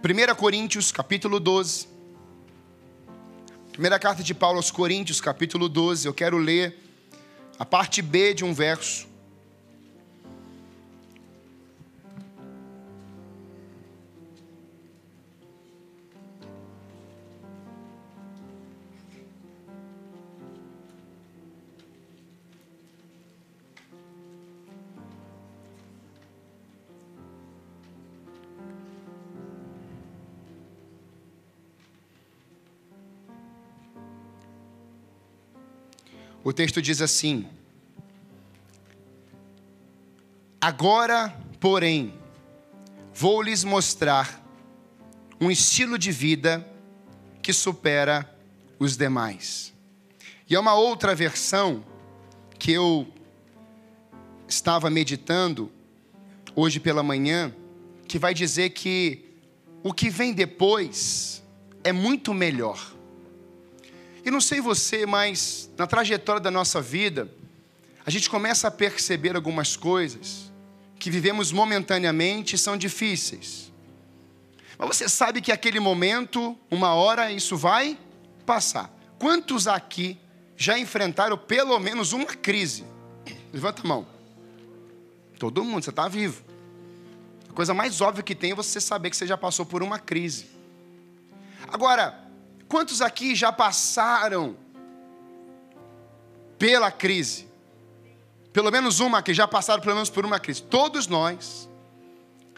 1 Coríntios, capítulo 12. Primeira carta de Paulo aos Coríntios, capítulo 12. Eu quero ler a parte B de um verso. O texto diz assim: Agora, porém, vou lhes mostrar um estilo de vida que supera os demais. E é uma outra versão que eu estava meditando hoje pela manhã, que vai dizer que o que vem depois é muito melhor. E não sei você, mas na trajetória da nossa vida, a gente começa a perceber algumas coisas que vivemos momentaneamente e são difíceis. Mas você sabe que aquele momento, uma hora, isso vai passar. Quantos aqui já enfrentaram pelo menos uma crise? Levanta a mão. Todo mundo, você está vivo. A coisa mais óbvia que tem é você saber que você já passou por uma crise. Agora, Quantos aqui já passaram pela crise? Pelo menos uma que já passaram pelo menos por uma crise. Todos nós.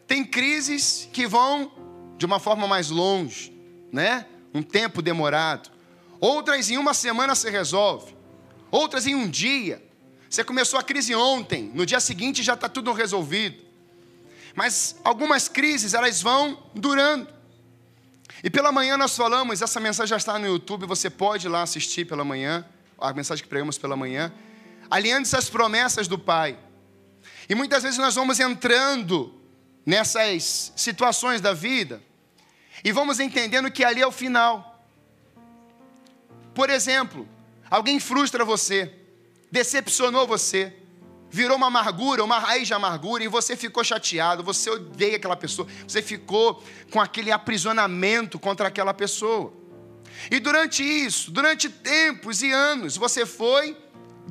Tem crises que vão de uma forma mais longe, né? Um tempo demorado. Outras em uma semana se resolve. Outras em um dia. Você começou a crise ontem, no dia seguinte já está tudo resolvido. Mas algumas crises elas vão durando. E pela manhã nós falamos, essa mensagem já está no YouTube, você pode ir lá assistir pela manhã, a mensagem que pregamos pela manhã, alinhando-se às promessas do Pai. E muitas vezes nós vamos entrando nessas situações da vida e vamos entendendo que ali é o final. Por exemplo, alguém frustra você, decepcionou você, virou uma amargura, uma raiz de amargura, e você ficou chateado, você odeia aquela pessoa, você ficou com aquele aprisionamento contra aquela pessoa. E durante isso, durante tempos e anos, você foi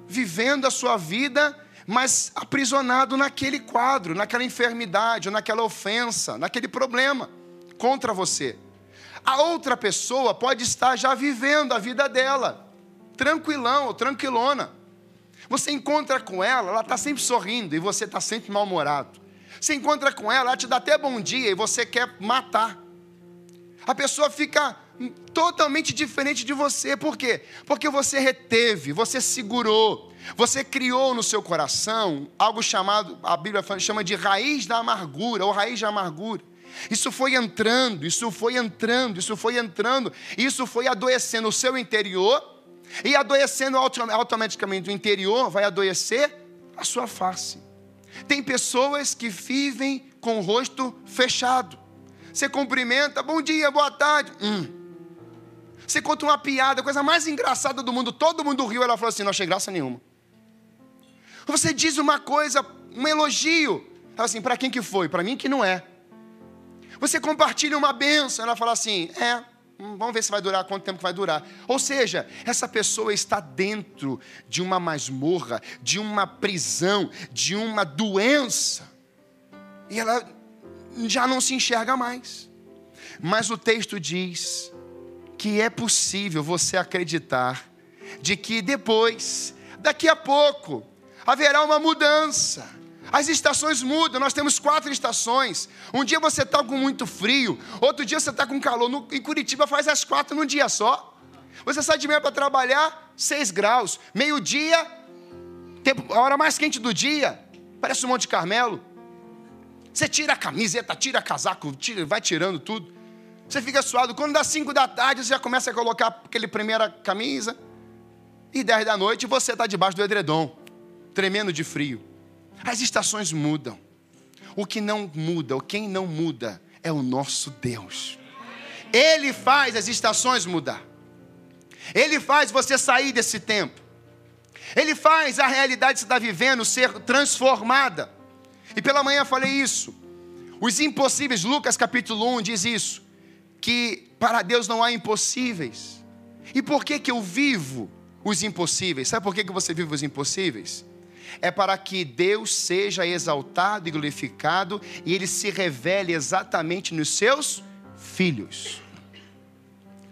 vivendo a sua vida, mas aprisionado naquele quadro, naquela enfermidade, naquela ofensa, naquele problema contra você. A outra pessoa pode estar já vivendo a vida dela, tranquilão ou tranquilona você encontra com ela, ela está sempre sorrindo e você está sempre mal-humorado. Você encontra com ela, ela te dá até bom dia e você quer matar. A pessoa fica totalmente diferente de você. Por quê? Porque você reteve, você segurou, você criou no seu coração algo chamado, a Bíblia chama de raiz da amargura, ou raiz da amargura. Isso foi entrando, isso foi entrando, isso foi entrando, isso foi adoecendo o seu interior e adoecendo automaticamente o interior, vai adoecer a sua face. Tem pessoas que vivem com o rosto fechado. Você cumprimenta, bom dia, boa tarde. Hum. Você conta uma piada, a coisa mais engraçada do mundo, todo mundo riu, ela falou assim: não achei graça nenhuma. Você diz uma coisa, um elogio, ela assim: para quem que foi? Para mim que não é. Você compartilha uma benção, ela fala assim: é, Hum, vamos ver se vai durar, quanto tempo vai durar. Ou seja, essa pessoa está dentro de uma masmorra, de uma prisão, de uma doença. E ela já não se enxerga mais. Mas o texto diz que é possível você acreditar de que depois, daqui a pouco, haverá uma mudança as estações mudam, nós temos quatro estações. Um dia você está com muito frio, outro dia você está com calor. No, em Curitiba faz as quatro num dia só. Você sai de manhã para trabalhar, seis graus. Meio-dia, a hora mais quente do dia, parece um Monte Carmelo. Você tira a camiseta, tira casaco, tira, vai tirando tudo. Você fica suado. Quando dá cinco da tarde, você já começa a colocar aquele primeira camisa. E dez da noite você está debaixo do edredom, tremendo de frio. As estações mudam. O que não muda, o quem não muda, é o nosso Deus. Ele faz as estações mudar. Ele faz você sair desse tempo. Ele faz a realidade que você está vivendo ser transformada. E pela manhã falei isso. Os impossíveis, Lucas capítulo 1 diz isso, que para Deus não há impossíveis. E por que que eu vivo os impossíveis? Sabe por que que você vive os impossíveis? É para que Deus seja exaltado e glorificado e ele se revele exatamente nos seus filhos.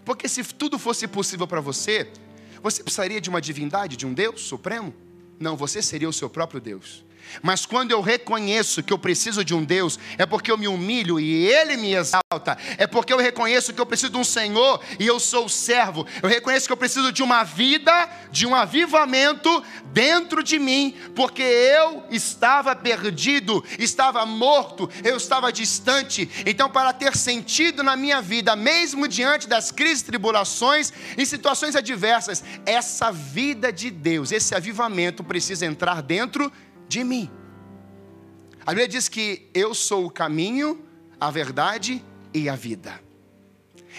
Porque se tudo fosse possível para você, você precisaria de uma divindade, de um Deus supremo? Não, você seria o seu próprio Deus. Mas quando eu reconheço que eu preciso de um Deus, é porque eu me humilho e Ele me exalta. É porque eu reconheço que eu preciso de um Senhor e eu sou servo. Eu reconheço que eu preciso de uma vida, de um avivamento dentro de mim, porque eu estava perdido, estava morto, eu estava distante. Então, para ter sentido na minha vida, mesmo diante das crises, tribulações e situações adversas, essa vida de Deus, esse avivamento precisa entrar dentro de de mim. A Bíblia diz que eu sou o caminho, a verdade e a vida.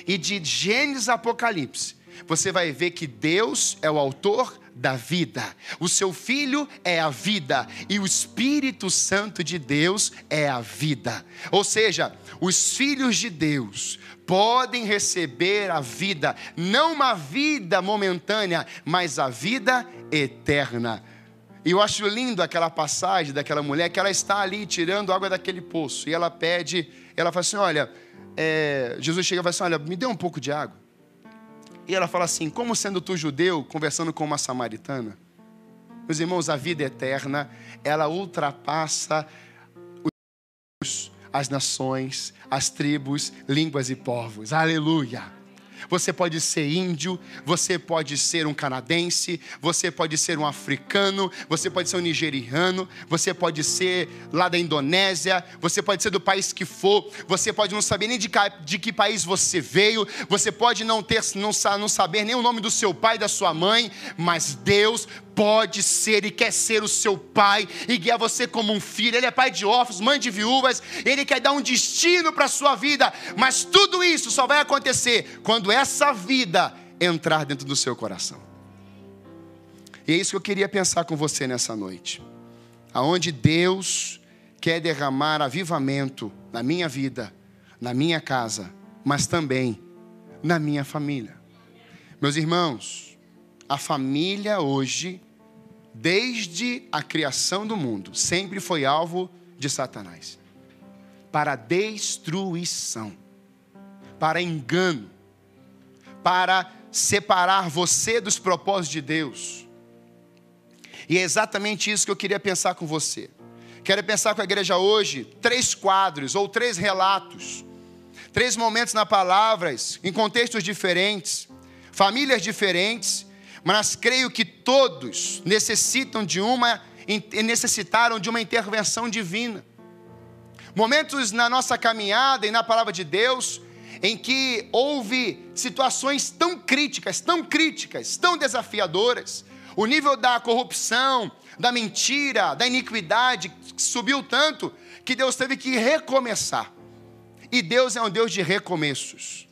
E de Gênesis a Apocalipse, você vai ver que Deus é o autor da vida. O seu filho é a vida e o Espírito Santo de Deus é a vida. Ou seja, os filhos de Deus podem receber a vida, não uma vida momentânea, mas a vida eterna. E eu acho lindo aquela passagem daquela mulher que ela está ali tirando água daquele poço. E ela pede, ela fala assim: Olha, é, Jesus chega e fala assim: Olha, me dê um pouco de água. E ela fala assim: Como sendo tu judeu, conversando com uma samaritana? Meus irmãos, a vida eterna, ela ultrapassa os, as nações, as tribos, línguas e povos. Aleluia. Você pode ser índio, você pode ser um canadense, você pode ser um africano, você pode ser um nigeriano, você pode ser lá da Indonésia, você pode ser do país que for, você pode não saber nem de, de que país você veio, você pode não ter não, não saber nem o nome do seu pai da sua mãe, mas Deus pode ser e quer ser o seu pai e guiar você como um filho. Ele é pai de órfãos, mãe de viúvas, ele quer dar um destino para a sua vida, mas tudo isso só vai acontecer quando essa vida entrar dentro do seu coração. E é isso que eu queria pensar com você nessa noite. Aonde Deus quer derramar avivamento na minha vida, na minha casa, mas também na minha família. Meus irmãos, a família hoje desde a criação do mundo, sempre foi alvo de Satanás para destruição, para engano, para separar você dos propósitos de Deus. E é exatamente isso que eu queria pensar com você. Quero pensar com a igreja hoje três quadros ou três relatos, três momentos na palavras, em contextos diferentes, famílias diferentes, mas creio que todos necessitam de uma necessitaram de uma intervenção divina. Momentos na nossa caminhada e na palavra de Deus em que houve situações tão críticas, tão críticas, tão desafiadoras. O nível da corrupção, da mentira, da iniquidade subiu tanto que Deus teve que recomeçar. E Deus é um Deus de recomeços.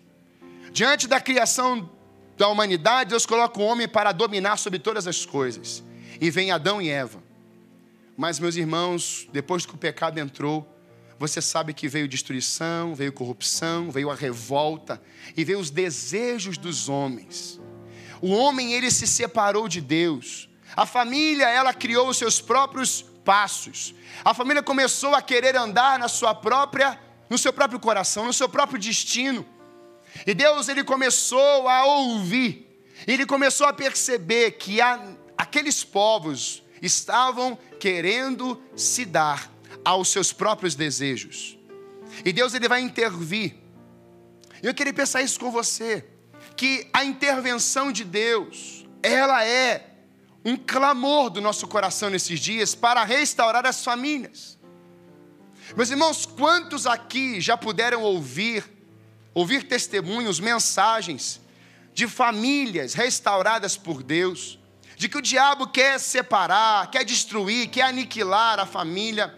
Diante da criação da humanidade, Deus coloca o homem para dominar sobre todas as coisas. E vem Adão e Eva. Mas, meus irmãos, depois que o pecado entrou, você sabe que veio destruição, veio corrupção, veio a revolta e veio os desejos dos homens. O homem, ele se separou de Deus. A família, ela criou os seus próprios passos. A família começou a querer andar na sua própria, no seu próprio coração, no seu próprio destino. E Deus ele começou a ouvir, ele começou a perceber que a, aqueles povos estavam querendo se dar aos seus próprios desejos. E Deus ele vai intervir. Eu queria pensar isso com você, que a intervenção de Deus, ela é um clamor do nosso coração nesses dias para restaurar as famílias. Meus irmãos, quantos aqui já puderam ouvir ouvir testemunhos, mensagens de famílias restauradas por Deus, de que o diabo quer separar, quer destruir, quer aniquilar a família,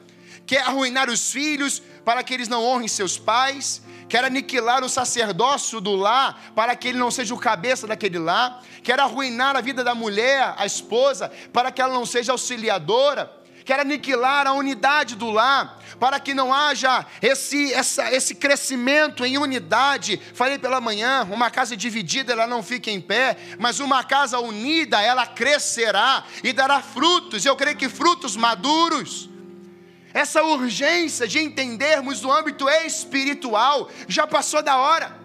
quer arruinar os filhos para que eles não honrem seus pais, quer aniquilar o sacerdócio do lar para que ele não seja o cabeça daquele lar, quer arruinar a vida da mulher, a esposa, para que ela não seja auxiliadora, quer aniquilar a unidade do lar, para que não haja esse, essa, esse crescimento em unidade. Falei pela manhã: uma casa dividida ela não fica em pé, mas uma casa unida ela crescerá e dará frutos. Eu creio que frutos maduros. Essa urgência de entendermos o âmbito espiritual já passou da hora.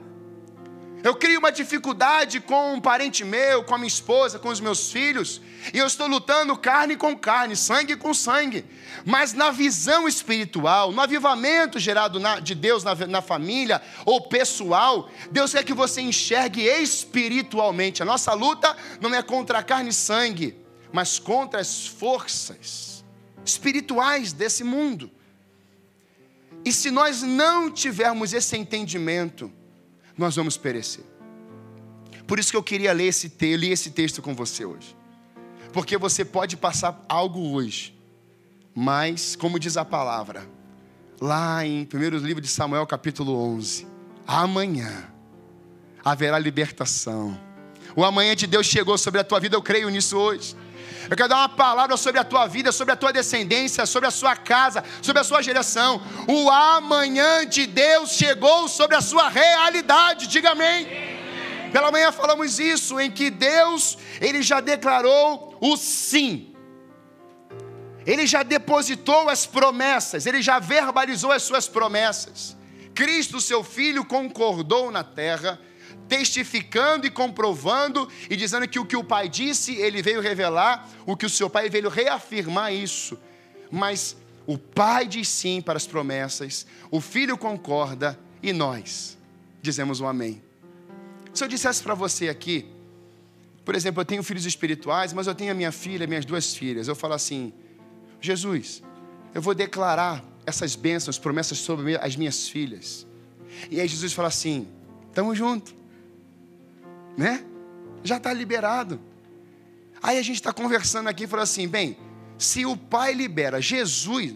Eu crio uma dificuldade com um parente meu, com a minha esposa, com os meus filhos, e eu estou lutando carne com carne, sangue com sangue. Mas na visão espiritual, no avivamento gerado na, de Deus na, na família ou pessoal, Deus quer que você enxergue espiritualmente. A nossa luta não é contra a carne e sangue, mas contra as forças espirituais desse mundo. E se nós não tivermos esse entendimento, nós vamos perecer. Por isso que eu queria ler esse, te ler esse texto com você hoje. Porque você pode passar algo hoje, mas, como diz a palavra, lá em 1 livro de Samuel, capítulo 11, amanhã haverá libertação. O amanhã de Deus chegou sobre a tua vida, eu creio nisso hoje. Eu quero dar uma palavra sobre a tua vida, sobre a tua descendência, sobre a sua casa, sobre a sua geração. O amanhã de Deus chegou sobre a sua realidade. Diga amém. Pela manhã falamos isso, em que Deus, Ele já declarou o sim. Ele já depositou as promessas, Ele já verbalizou as suas promessas. Cristo, seu Filho, concordou na terra testificando e comprovando e dizendo que o que o pai disse, ele veio revelar, o que o seu pai veio reafirmar isso. Mas o pai diz sim para as promessas, o filho concorda e nós dizemos um amém. Se eu dissesse para você aqui, por exemplo, eu tenho filhos espirituais, mas eu tenho a minha filha, minhas duas filhas, eu falo assim: Jesus, eu vou declarar essas bênçãos, promessas sobre as minhas filhas. E aí Jesus fala assim: estamos juntos né? Já está liberado. Aí a gente está conversando aqui e falou assim: bem, se o Pai libera, Jesus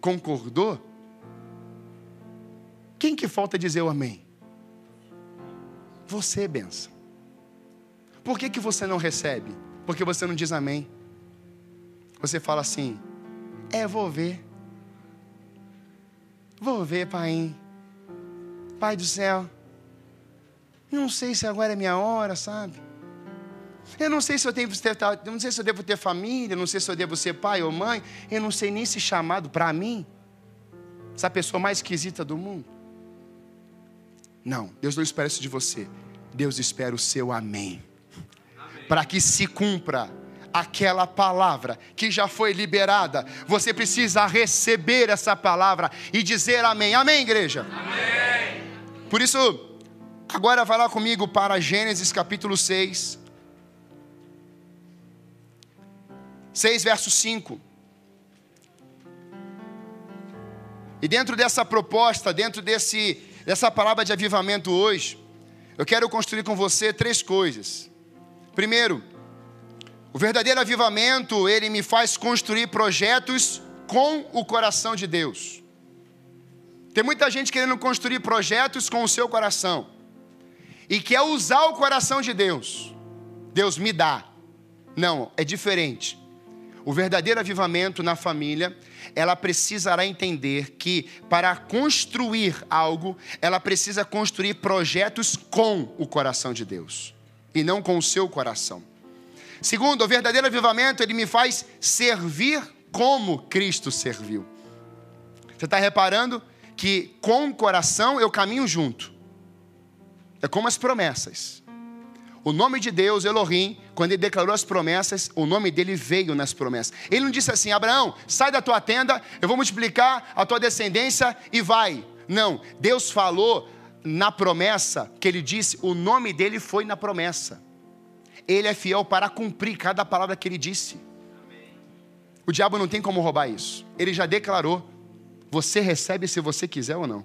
concordou, quem que falta dizer o amém? Você, benção. Por que, que você não recebe? Porque você não diz amém. Você fala assim: é, vou ver. Vou ver, pai. Pai do céu. Eu não sei se agora é minha hora, sabe? Eu não sei se eu tenho ter, eu não sei se eu devo ter família, não sei se eu devo ser pai ou mãe, eu não sei nem se chamado para mim. Essa pessoa mais esquisita do mundo. Não, Deus não espera isso de você. Deus espera o seu amém. amém. Para que se cumpra aquela palavra que já foi liberada, você precisa receber essa palavra e dizer amém. Amém, igreja? Amém. Por isso, Agora vai lá comigo para Gênesis capítulo 6. 6 verso 5. E dentro dessa proposta, dentro desse, dessa palavra de avivamento hoje, eu quero construir com você três coisas. Primeiro, o verdadeiro avivamento, ele me faz construir projetos com o coração de Deus. Tem muita gente querendo construir projetos com o seu coração e quer usar o coração de Deus. Deus me dá. Não, é diferente. O verdadeiro avivamento na família, ela precisará entender que para construir algo, ela precisa construir projetos com o coração de Deus e não com o seu coração. Segundo, o verdadeiro avivamento, ele me faz servir como Cristo serviu. Você está reparando que com o coração eu caminho junto. É como as promessas. O nome de Deus, Elohim, quando ele declarou as promessas, o nome dele veio nas promessas. Ele não disse assim: Abraão, sai da tua tenda, eu vou multiplicar a tua descendência e vai. Não, Deus falou na promessa que ele disse, o nome dele foi na promessa. Ele é fiel para cumprir cada palavra que ele disse. O diabo não tem como roubar isso. Ele já declarou. Você recebe se você quiser ou não.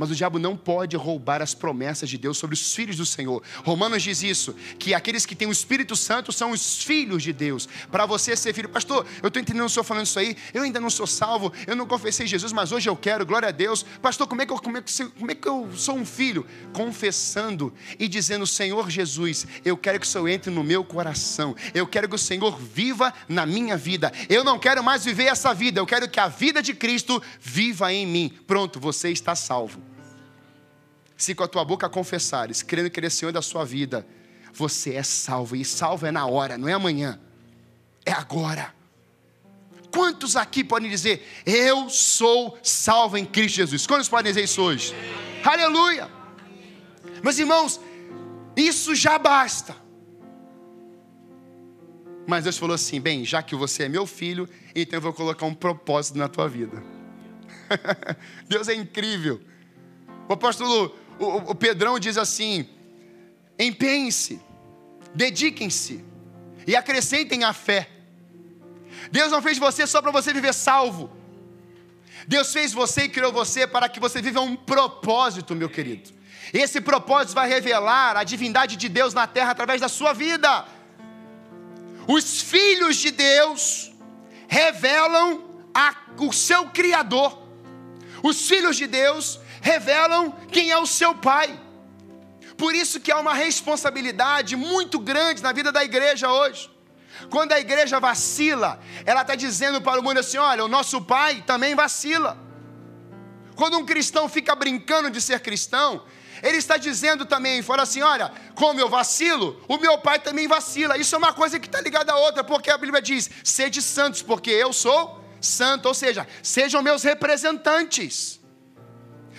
Mas o diabo não pode roubar as promessas de Deus sobre os filhos do Senhor. Romanos diz isso, que aqueles que têm o Espírito Santo são os filhos de Deus. Para você ser filho, pastor, eu estou entendendo o senhor falando isso aí, eu ainda não sou salvo, eu não confessei Jesus, mas hoje eu quero, glória a Deus. Pastor, como é que eu, como é que, como é que eu sou um filho? Confessando e dizendo, Senhor Jesus, eu quero que o Senhor entre no meu coração, eu quero que o Senhor viva na minha vida. Eu não quero mais viver essa vida, eu quero que a vida de Cristo viva em mim. Pronto, você está salvo. Se com a tua boca confessares, crendo que Ele é Senhor da sua vida, você é salvo. E salvo é na hora, não é amanhã, é agora. Quantos aqui podem dizer, eu sou salvo em Cristo Jesus? Quantos podem dizer isso hoje? Aleluia! Meus irmãos, isso já basta. Mas Deus falou assim: bem, já que você é meu filho, então eu vou colocar um propósito na tua vida. Deus é incrível. O apóstolo, o, o Pedrão diz assim: empenhem-se, dediquem-se e acrescentem a fé. Deus não fez você só para você viver salvo. Deus fez você e criou você para que você viva um propósito, meu querido. Esse propósito vai revelar a divindade de Deus na terra através da sua vida. Os filhos de Deus revelam a, o seu Criador. Os filhos de Deus revelam quem é o seu Pai. Por isso que há uma responsabilidade muito grande na vida da igreja hoje. Quando a igreja vacila, ela está dizendo para o mundo assim: olha, o nosso pai também vacila. Quando um cristão fica brincando de ser cristão, ele está dizendo também, fala assim: olha, como eu vacilo, o meu pai também vacila. Isso é uma coisa que está ligada à outra, porque a Bíblia diz: sede santos, porque eu sou santo. Ou seja, sejam meus representantes.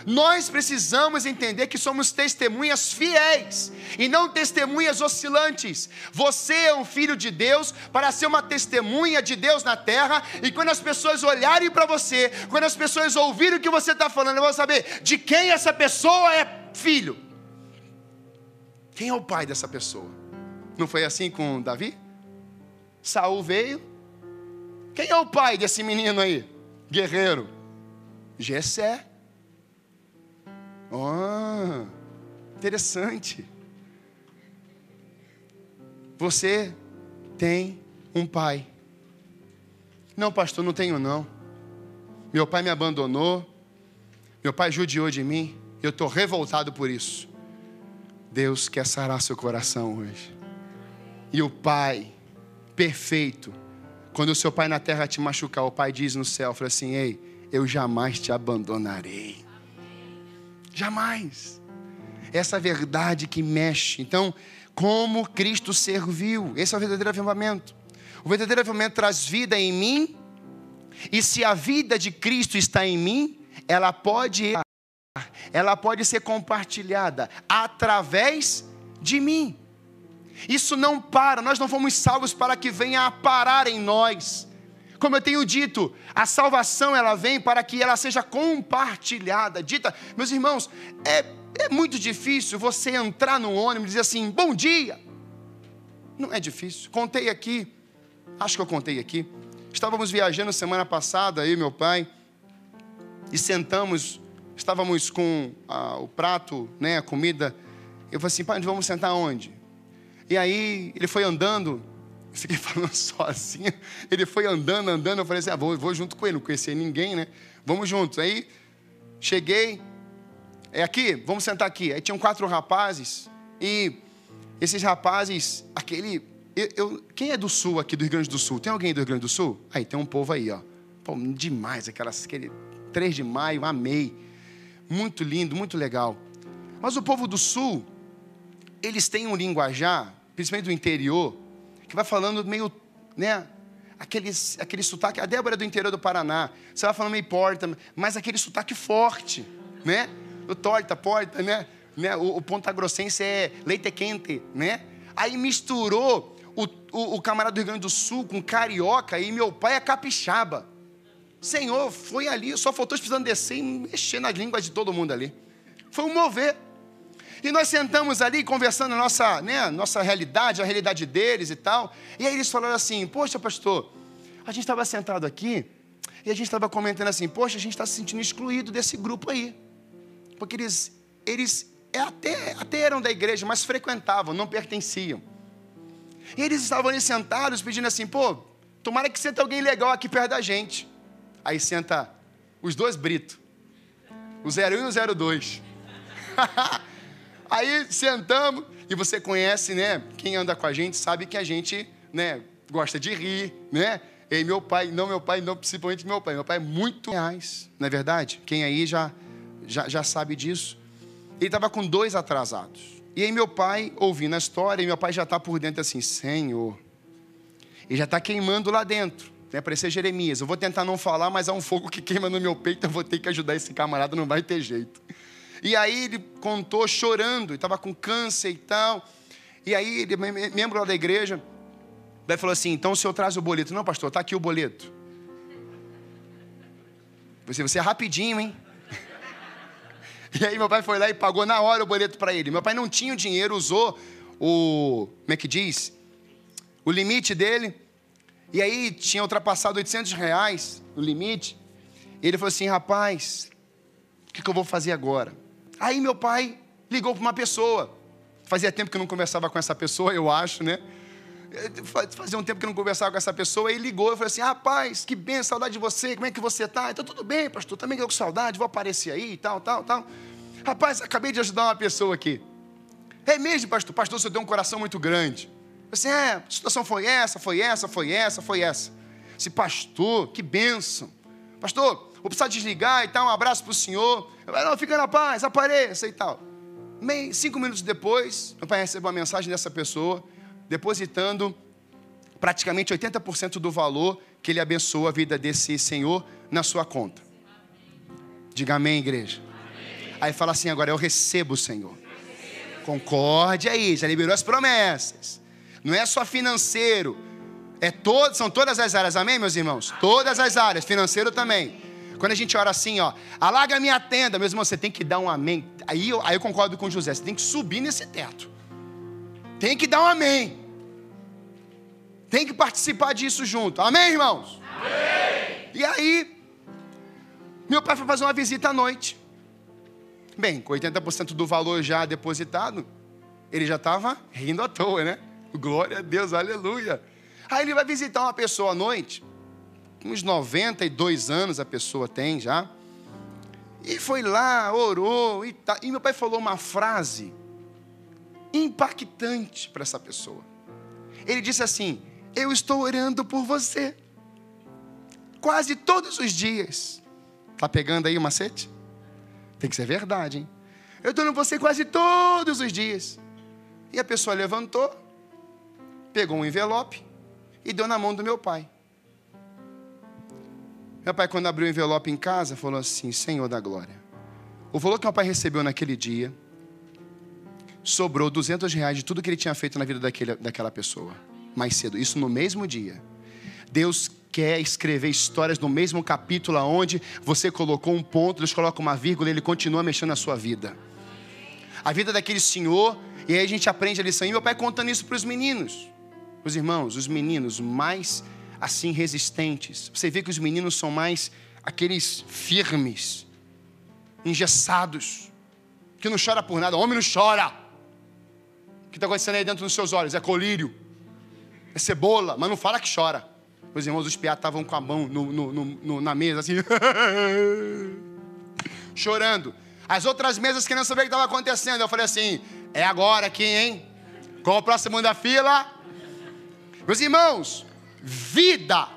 Nós precisamos entender que somos testemunhas fiéis e não testemunhas oscilantes. Você é um filho de Deus para ser uma testemunha de Deus na terra, e quando as pessoas olharem para você, quando as pessoas ouvirem o que você está falando, vão saber de quem essa pessoa é filho. Quem é o pai dessa pessoa? Não foi assim com Davi? Saul veio. Quem é o pai desse menino aí? Guerreiro. Jessé. Oh, interessante. Você tem um pai. Não, pastor, não tenho não. Meu pai me abandonou. Meu pai judiou de mim. Eu estou revoltado por isso. Deus quer sarar seu coração hoje. E o Pai, perfeito, quando o seu pai na terra te machucar, o Pai diz no céu: fala assim, Ei, eu jamais te abandonarei. Jamais. Essa verdade que mexe. Então, como Cristo serviu, esse é o verdadeiro avivamento. O verdadeiro avivamento traz vida em mim, e se a vida de Cristo está em mim, ela pode ela pode ser compartilhada através de mim. Isso não para, nós não fomos salvos para que venha a parar em nós. Como eu tenho dito, a salvação ela vem para que ela seja compartilhada. Dita, meus irmãos, é, é muito difícil você entrar no ônibus e dizer assim, bom dia. Não é difícil. Contei aqui, acho que eu contei aqui. Estávamos viajando semana passada, eu e meu pai, e sentamos estávamos com a, o prato, né, a comida. Eu falei assim, pai, vamos sentar onde? E aí ele foi andando, fiquei falando sozinho. Ele foi andando, andando. Eu falei assim, ah, vou, vou junto com ele, não conhecia ninguém, né? Vamos juntos. Aí cheguei, é aqui, vamos sentar aqui. Aí tinham quatro rapazes e esses rapazes, aquele, eu, eu, quem é do Sul aqui do Rio Grande do Sul? Tem alguém do Rio Grande do Sul? Aí tem um povo aí, ó. Pô, demais aquelas, aquele 3 de maio, amei muito lindo, muito legal. Mas o povo do sul, eles têm um linguajar, principalmente do interior, que vai falando meio, né, aquele, aquele sotaque. A Débora é do interior do Paraná, você vai falando meio porta, mas aquele sotaque forte, né? O torta, porta, né? né? O, o ponta grossense é leite quente, né? Aí misturou o, o, o camarada do Rio Grande do Sul com carioca e meu pai é capixaba. Senhor, foi ali, só faltou precisando descer e mexer nas línguas de todo mundo ali. Foi um mover. E nós sentamos ali conversando a nossa, né, nossa realidade, a realidade deles e tal. E aí eles falaram assim: Poxa, pastor, a gente estava sentado aqui e a gente estava comentando assim: Poxa, a gente está se sentindo excluído desse grupo aí. Porque eles, eles até, até eram da igreja, mas frequentavam, não pertenciam. E eles estavam ali sentados pedindo assim: pô, tomara que senta alguém legal aqui perto da gente. Aí senta os dois Brito, o 01 e o 02. Aí sentamos, e você conhece, né? Quem anda com a gente sabe que a gente, né, gosta de rir, né? E meu pai, não meu pai, não principalmente meu pai. Meu pai é muito reais, não é verdade? Quem aí já, já, já sabe disso. Ele estava com dois atrasados. E aí meu pai, ouvindo a história, e meu pai já está por dentro assim, Senhor. E já está queimando lá dentro. Né? Parecia Jeremias. Eu vou tentar não falar, mas há um fogo que queima no meu peito, eu vou ter que ajudar esse camarada, não vai ter jeito. E aí ele contou chorando, estava com câncer e tal. E aí, ele, membro lá da igreja, daí falou assim: então o senhor traz o boleto. Não, pastor, está aqui o boleto. Você, você é rapidinho, hein? E aí meu pai foi lá e pagou na hora o boleto para ele. Meu pai não tinha o dinheiro, usou o, como é que diz? O limite dele. E aí tinha ultrapassado 800 reais o limite. E ele falou assim, rapaz, o que, que eu vou fazer agora? Aí meu pai ligou para uma pessoa. Fazia tempo que eu não conversava com essa pessoa, eu acho, né? Fazia um tempo que eu não conversava com essa pessoa, e ligou e falou assim: Rapaz, que bem, saudade de você, como é que você está? Então, tudo bem, pastor, também estou com saudade, vou aparecer aí e tal, tal, tal. Rapaz, acabei de ajudar uma pessoa aqui. É mesmo, pastor? Pastor, você tem um coração muito grande. Assim, é, a situação foi essa, foi essa, foi essa, foi essa. Esse pastor, que bênção. Pastor, vou precisar desligar e tal, um abraço para o senhor. Eu, não, fica na paz, apareça e tal. Meio, cinco minutos depois, meu pai recebeu uma mensagem dessa pessoa, depositando praticamente 80% do valor que ele abençoou a vida desse senhor na sua conta. Diga amém, igreja. Amém. Aí fala assim: agora eu recebo o Senhor. Concorde aí, já liberou as promessas. Não é só financeiro, é todo, são todas as áreas, amém, meus irmãos? Todas as áreas, financeiro também. Quando a gente ora assim, ó, alaga minha tenda, meus irmãos, você tem que dar um amém. Aí eu, aí eu concordo com José, você tem que subir nesse teto. Tem que dar um amém. Tem que participar disso junto. Amém, irmãos? Amém. E aí, meu pai foi fazer uma visita à noite. Bem, com 80% do valor já depositado, ele já estava rindo à toa, né? Glória a Deus, aleluia. Aí ele vai visitar uma pessoa à noite, uns 92 anos a pessoa tem já. E foi lá, orou e tá. E meu pai falou uma frase impactante para essa pessoa. Ele disse assim: Eu estou orando por você. Quase todos os dias. Tá pegando aí o macete? Tem que ser verdade, hein? Eu estou orando por você quase todos os dias. E a pessoa levantou, pegou um envelope e deu na mão do meu pai. Meu pai, quando abriu o envelope em casa, falou assim: Senhor da glória, o valor que meu pai recebeu naquele dia sobrou 200 reais de tudo que ele tinha feito na vida daquele, daquela pessoa, mais cedo, isso no mesmo dia. Deus quer escrever histórias no mesmo capítulo onde você colocou um ponto, Deus coloca uma vírgula e ele continua mexendo na sua vida. A vida daquele senhor, e aí a gente aprende a lição. E meu pai contando isso para os meninos. Os irmãos, os meninos mais assim resistentes. Você vê que os meninos são mais aqueles firmes, engessados, que não chora por nada. O homem não chora. O que está acontecendo aí dentro dos seus olhos? É colírio, é cebola, mas não fala que chora. Os irmãos dos piados estavam com a mão no, no, no, na mesa, assim, chorando. As outras mesas querendo saber o que estava acontecendo. Eu falei assim: é agora aqui, hein? Qual o próximo da fila? Meus irmãos, vida.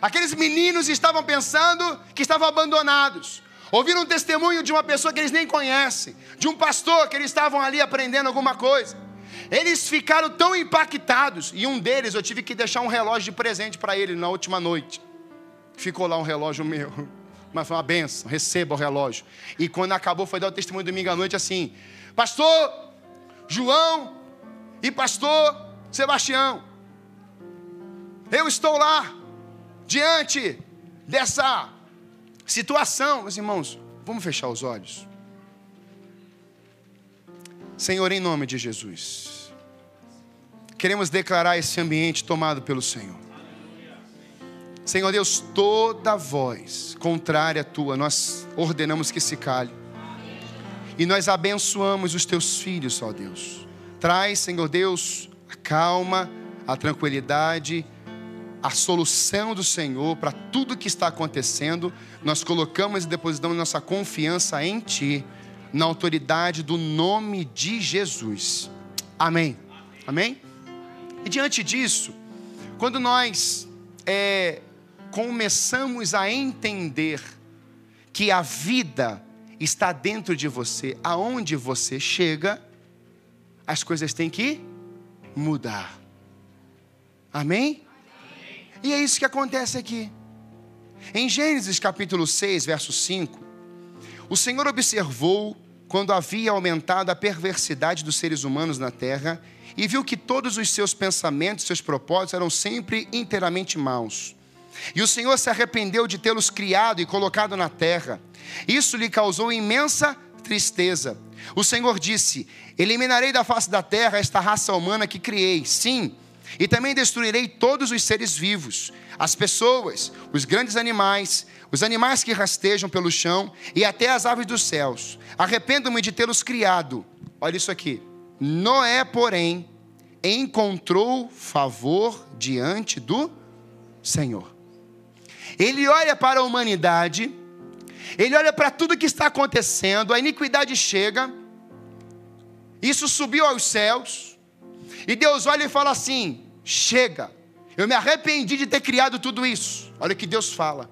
Aqueles meninos estavam pensando que estavam abandonados. Ouviram um testemunho de uma pessoa que eles nem conhecem, de um pastor que eles estavam ali aprendendo alguma coisa. Eles ficaram tão impactados, e um deles eu tive que deixar um relógio de presente para ele na última noite. Ficou lá um relógio meu, mas foi uma benção, receba o relógio. E quando acabou, foi dar o testemunho domingo à noite assim: Pastor João e Pastor Sebastião, eu estou lá, diante dessa situação. Meus irmãos, vamos fechar os olhos. Senhor, em nome de Jesus, queremos declarar esse ambiente tomado pelo Senhor. Senhor Deus, toda voz contrária à tua, nós ordenamos que se cale. E nós abençoamos os teus filhos, ó Deus. Traz, Senhor Deus, a calma, a tranquilidade, a solução do Senhor para tudo que está acontecendo. Nós colocamos e depositamos nossa confiança em Ti, na autoridade do nome de Jesus. Amém. Amém? E diante disso, quando nós é, começamos a entender que a vida está dentro de você, aonde você chega, as coisas têm que mudar. Amém? E é isso que acontece aqui. Em Gênesis capítulo 6, verso 5, o Senhor observou quando havia aumentado a perversidade dos seres humanos na terra e viu que todos os seus pensamentos, seus propósitos eram sempre inteiramente maus. E o Senhor se arrependeu de tê-los criado e colocado na terra. Isso lhe causou imensa tristeza. O Senhor disse: Eliminarei da face da terra esta raça humana que criei, sim, e também destruirei todos os seres vivos, as pessoas, os grandes animais, os animais que rastejam pelo chão e até as aves dos céus. Arrependo-me de tê-los criado. Olha isso aqui. Noé, porém, encontrou favor diante do Senhor. Ele olha para a humanidade, ele olha para tudo que está acontecendo, a iniquidade chega, isso subiu aos céus, e Deus olha e fala assim: chega, eu me arrependi de ter criado tudo isso. Olha o que Deus fala.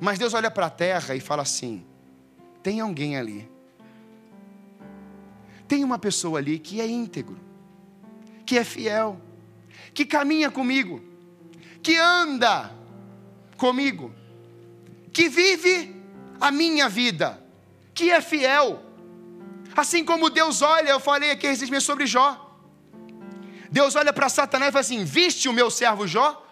Mas Deus olha para a terra e fala assim: tem alguém ali tem uma pessoa ali que é íntegro, que é fiel, que caminha comigo, que anda comigo, que vive a minha vida, que é fiel. Assim como Deus olha, eu falei aqui recentemente sobre Jó. Deus olha para Satanás e fala assim: Viste o meu servo Jó?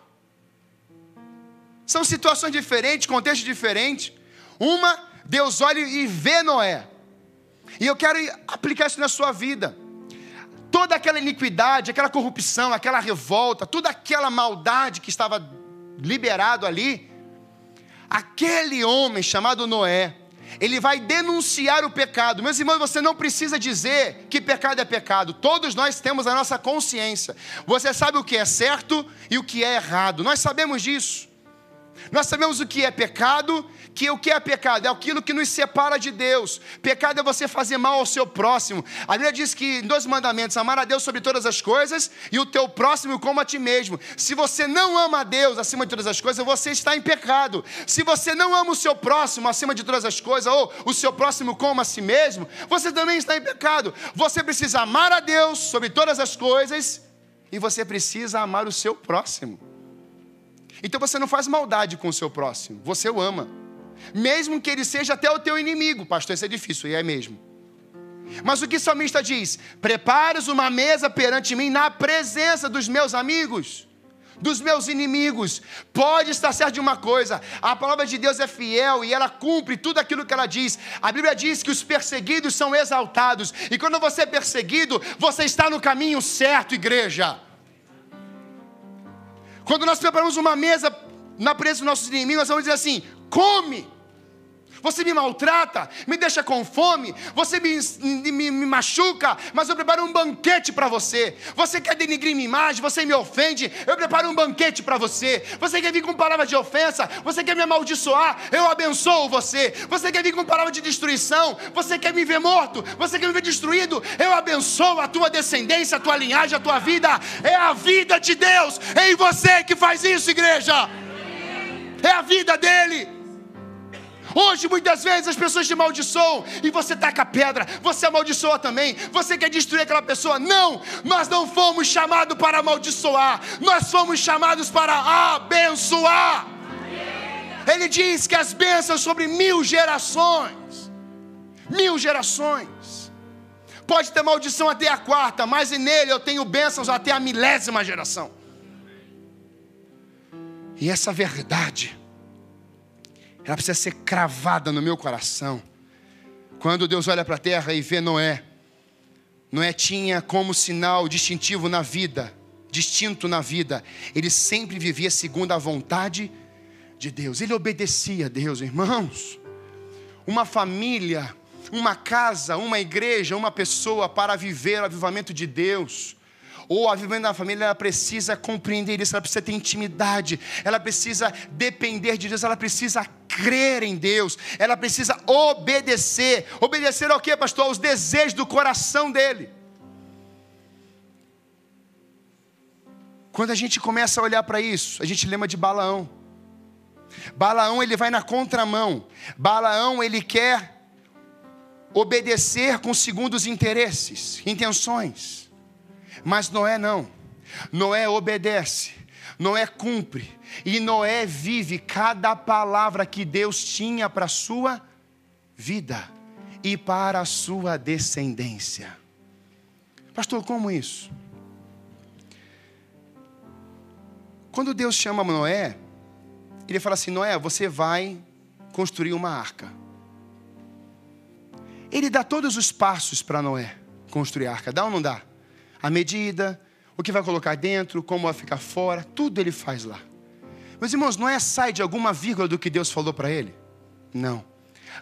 São situações diferentes, contextos diferentes. Uma, Deus olha e vê Noé. E eu quero aplicar isso na sua vida. Toda aquela iniquidade, aquela corrupção, aquela revolta, toda aquela maldade que estava liberado ali, aquele homem chamado Noé, ele vai denunciar o pecado. Meus irmãos, você não precisa dizer que pecado é pecado. Todos nós temos a nossa consciência. Você sabe o que é certo e o que é errado. Nós sabemos disso. Nós sabemos o que é pecado, que o que é pecado? É aquilo que nos separa de Deus. Pecado é você fazer mal ao seu próximo. A Bíblia diz que em dois mandamentos: amar a Deus sobre todas as coisas e o teu próximo como a ti mesmo. Se você não ama a Deus acima de todas as coisas, você está em pecado. Se você não ama o seu próximo acima de todas as coisas, ou o seu próximo como a si mesmo, você também está em pecado. Você precisa amar a Deus sobre todas as coisas e você precisa amar o seu próximo. Então você não faz maldade com o seu próximo, você o ama. Mesmo que ele seja até o teu inimigo, pastor, isso é difícil, e é mesmo. Mas o que o salmista diz? Prepares uma mesa perante mim na presença dos meus amigos, dos meus inimigos. Pode estar certo de uma coisa: a palavra de Deus é fiel e ela cumpre tudo aquilo que ela diz. A Bíblia diz que os perseguidos são exaltados, e quando você é perseguido, você está no caminho certo, igreja. Quando nós preparamos uma mesa na presença dos nossos inimigos, nós vamos dizer assim: come você me maltrata, me deixa com fome, você me, me, me machuca, mas eu preparo um banquete para você. Você quer denigrir minha imagem, você me ofende, eu preparo um banquete para você. Você quer vir com palavras de ofensa, você quer me amaldiçoar, eu abençoo você. Você quer vir com palavras de destruição, você quer me ver morto, você quer me ver destruído, eu abençoo a tua descendência, a tua linhagem, a tua vida. É a vida de Deus é em você que faz isso, igreja. É a vida dele. Hoje, muitas vezes, as pessoas te amaldiçoam e você taca pedra, você amaldiçoa também, você quer destruir aquela pessoa. Não, nós não fomos chamados para amaldiçoar, nós fomos chamados para abençoar. Ele diz que as bênçãos sobre mil gerações, mil gerações. Pode ter maldição até a quarta, mas nele eu tenho bênçãos até a milésima geração. E essa verdade ela precisa ser cravada no meu coração. Quando Deus olha para a terra e vê Noé, Noé tinha como sinal distintivo na vida, distinto na vida, ele sempre vivia segundo a vontade de Deus, ele obedecia a Deus, irmãos. Uma família uma casa, uma igreja, uma pessoa para viver o avivamento de Deus, ou o avivamento da família, ela precisa compreender isso, ela precisa ter intimidade, ela precisa depender de Deus, ela precisa crer em Deus, ela precisa obedecer. Obedecer ao que, pastor? Aos desejos do coração dele. Quando a gente começa a olhar para isso, a gente lembra de Balaão. Balaão ele vai na contramão. Balaão ele quer obedecer com segundo os interesses, intenções. Mas Noé não. Noé obedece. Noé cumpre. E Noé vive cada palavra que Deus tinha para a sua vida e para a sua descendência. Pastor, como isso? Quando Deus chama Noé, ele fala assim: Noé, você vai construir uma arca. Ele dá todos os passos para Noé construir a arca. Dá ou não dá? A medida, o que vai colocar dentro, como vai ficar fora, tudo ele faz lá. Meus irmãos, Noé sai de alguma vírgula do que Deus falou para ele? Não.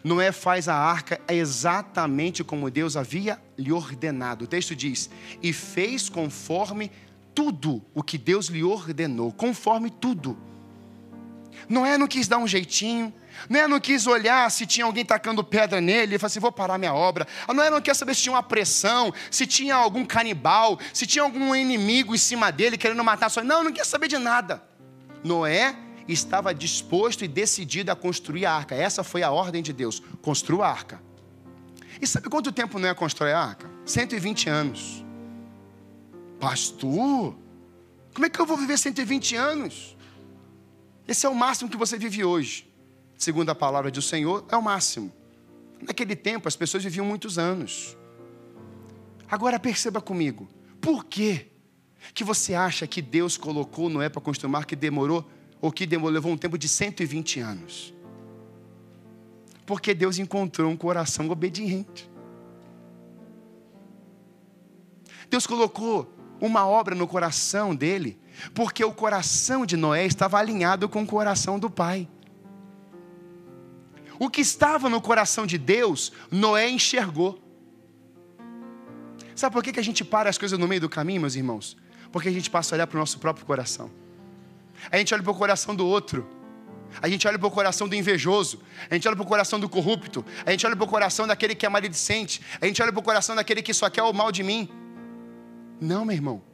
Noé faz a arca exatamente como Deus havia lhe ordenado. O texto diz: e fez conforme tudo o que Deus lhe ordenou, conforme tudo. Noé não quis dar um jeitinho, Noé não quis olhar se tinha alguém tacando pedra nele, e falou assim: vou parar minha obra. A Noé não quer saber se tinha uma pressão, se tinha algum canibal, se tinha algum inimigo em cima dele querendo matar só. Não, não quer saber de nada. Noé estava disposto e decidido a construir a arca. Essa foi a ordem de Deus: construa a arca. E sabe quanto tempo Noé constrói a arca? 120 anos. Pastor, como é que eu vou viver 120 anos? Esse é o máximo que você vive hoje. Segundo a palavra do Senhor, é o máximo. Naquele tempo, as pessoas viviam muitos anos. Agora perceba comigo, por que que você acha que Deus colocou Noé para construir que demorou, ou que demorou, levou um tempo de 120 anos? Porque Deus encontrou um coração obediente. Deus colocou uma obra no coração dele porque o coração de Noé estava alinhado com o coração do pai. O que estava no coração de Deus, Noé enxergou. Sabe por que a gente para as coisas no meio do caminho, meus irmãos? Porque a gente passa a olhar para o nosso próprio coração. A gente olha para o coração do outro. A gente olha para o coração do invejoso. A gente olha para o coração do corrupto. A gente olha para o coração daquele que é maledicente. A gente olha para o coração daquele que só quer o mal de mim. Não, meu irmão.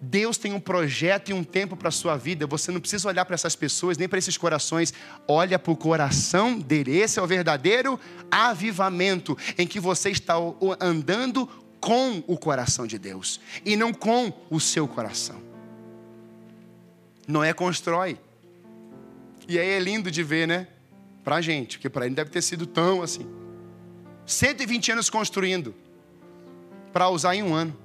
Deus tem um projeto e um tempo para a sua vida. Você não precisa olhar para essas pessoas, nem para esses corações. Olha para o coração dele. Esse é o verdadeiro avivamento em que você está andando com o coração de Deus e não com o seu coração. Noé constrói. E aí é lindo de ver, né? Para a gente, porque para ele deve ter sido tão assim. 120 anos construindo para usar em um ano.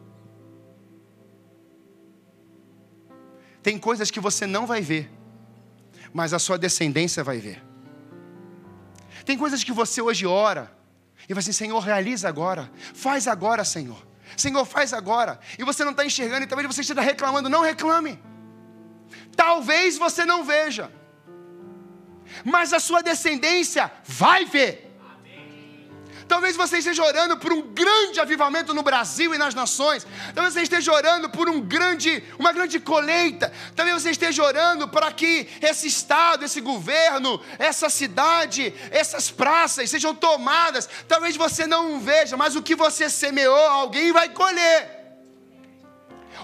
Tem coisas que você não vai ver, mas a sua descendência vai ver. Tem coisas que você hoje ora e vai assim: Senhor, realiza agora, faz agora, Senhor. Senhor, faz agora. E você não está enxergando, e talvez você esteja reclamando. Não reclame. Talvez você não veja, mas a sua descendência vai ver. Talvez você esteja orando por um grande avivamento no Brasil e nas nações. Talvez você esteja orando por um grande, uma grande colheita. Talvez você esteja orando para que esse estado, esse governo, essa cidade, essas praças sejam tomadas. Talvez você não veja, mas o que você semeou, alguém vai colher.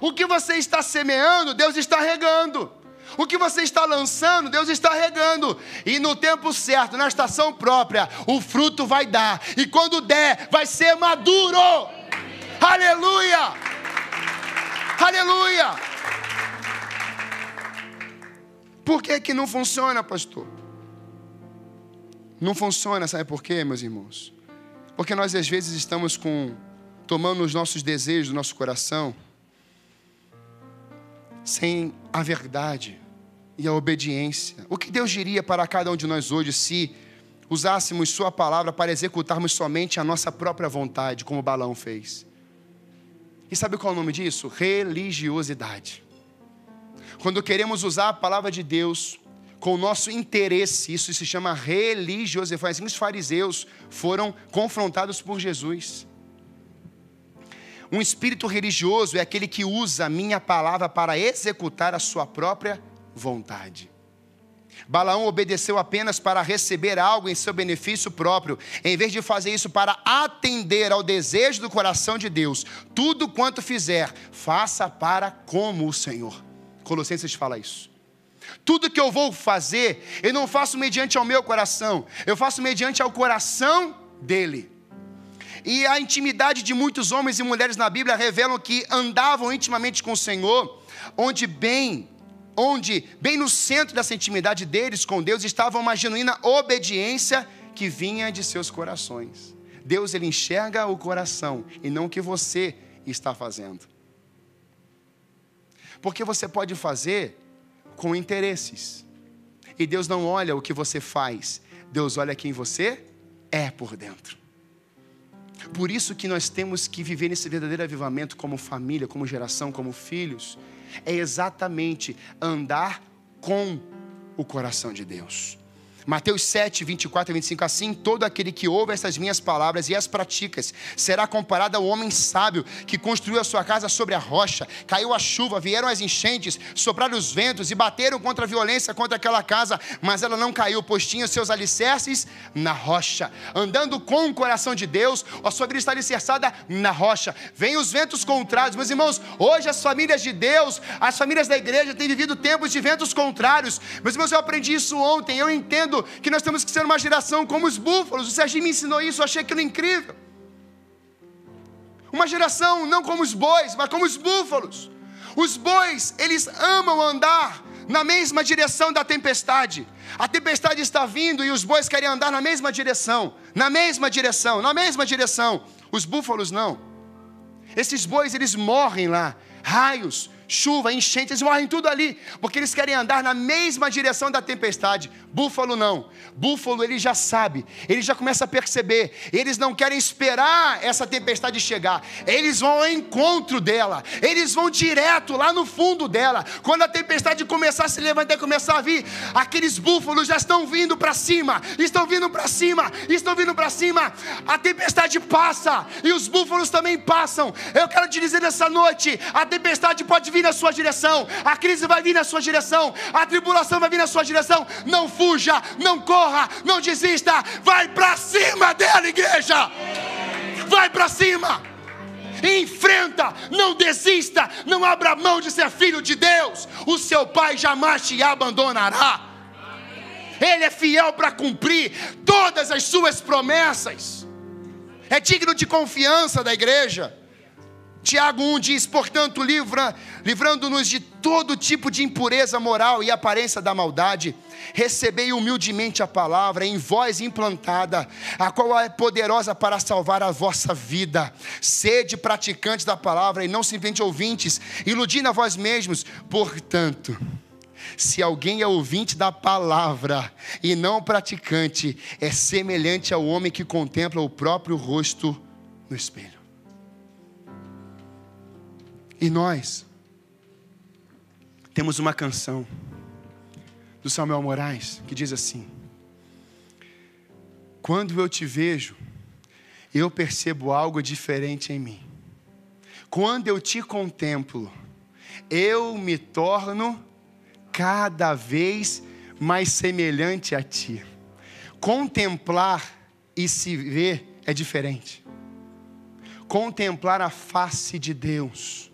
O que você está semeando, Deus está regando. O que você está lançando, Deus está regando. E no tempo certo, na estação própria, o fruto vai dar. E quando der, vai ser maduro. Aleluia! Aleluia! Por que, que não funciona, pastor? Não funciona, sabe por quê, meus irmãos? Porque nós às vezes estamos com tomando os nossos desejos do nosso coração sem a verdade e a obediência. O que Deus diria para cada um de nós hoje se usássemos Sua palavra para executarmos somente a nossa própria vontade, como Balão fez? E sabe qual é o nome disso? Religiosidade. Quando queremos usar a palavra de Deus com o nosso interesse. Isso se chama religiosidade. Assim os fariseus foram confrontados por Jesus. Um espírito religioso é aquele que usa a minha palavra para executar a sua própria vontade. Balaão obedeceu apenas para receber algo em seu benefício próprio, em vez de fazer isso para atender ao desejo do coração de Deus. Tudo quanto fizer, faça para como o Senhor. Colossenses fala isso. Tudo que eu vou fazer, eu não faço mediante ao meu coração, eu faço mediante ao coração dele. E a intimidade de muitos homens e mulheres na Bíblia revelam que andavam intimamente com o Senhor, onde bem, onde bem no centro dessa intimidade deles com Deus estava uma genuína obediência que vinha de seus corações. Deus ele enxerga o coração e não o que você está fazendo. Porque você pode fazer com interesses. E Deus não olha o que você faz, Deus olha quem você é por dentro. Por isso que nós temos que viver nesse verdadeiro avivamento como família, como geração, como filhos, é exatamente andar com o coração de Deus. Mateus 7, 24 e 25, assim, todo aquele que ouve essas minhas palavras e as pratica será comparado ao homem sábio que construiu a sua casa sobre a rocha. Caiu a chuva, vieram as enchentes, sopraram os ventos e bateram contra a violência contra aquela casa, mas ela não caiu, pois tinha seus alicerces na rocha. Andando com o coração de Deus, a sua vida está alicerçada na rocha. Vêm os ventos contrários, meus irmãos, hoje as famílias de Deus, as famílias da igreja têm vivido tempos de ventos contrários. Meus irmãos, eu aprendi isso ontem, eu entendo que nós temos que ser uma geração como os búfalos. O Serginho me ensinou isso, eu achei aquilo incrível. Uma geração não como os bois, mas como os búfalos. Os bois, eles amam andar na mesma direção da tempestade. A tempestade está vindo e os bois querem andar na mesma direção, na mesma direção, na mesma direção. Os búfalos não. Esses bois, eles morrem lá. Raios, chuva, enchente, eles morrem tudo ali, porque eles querem andar na mesma direção da tempestade. Búfalo não. Búfalo ele já sabe, ele já começa a perceber. Eles não querem esperar essa tempestade chegar. Eles vão ao encontro dela. Eles vão direto lá no fundo dela. Quando a tempestade começar a se levantar e começar a vir, aqueles búfalos já estão vindo para cima. Estão vindo para cima. Estão vindo para cima. A tempestade passa e os búfalos também passam. Eu quero te dizer nessa noite, a tempestade pode vir na sua direção. A crise vai vir na sua direção. A tribulação vai vir na sua direção. Não fuja, não corra, não desista, vai para cima dela, igreja. Vai para cima. Enfrenta, não desista, não abra mão de ser filho de Deus. O seu pai jamais te abandonará. Ele é fiel para cumprir todas as suas promessas. É digno de confiança da igreja. Tiago 1 diz: portanto, livra, livrando-nos de todo tipo de impureza moral e aparência da maldade, recebei humildemente a palavra em voz implantada, a qual é poderosa para salvar a vossa vida. Sede praticantes da palavra e não simplesmente ouvintes, iludindo a vós mesmos. Portanto, se alguém é ouvinte da palavra e não praticante, é semelhante ao homem que contempla o próprio rosto no espelho. E nós temos uma canção do Samuel Moraes que diz assim: Quando eu te vejo, eu percebo algo diferente em mim. Quando eu te contemplo, eu me torno cada vez mais semelhante a ti. Contemplar e se ver é diferente. Contemplar a face de Deus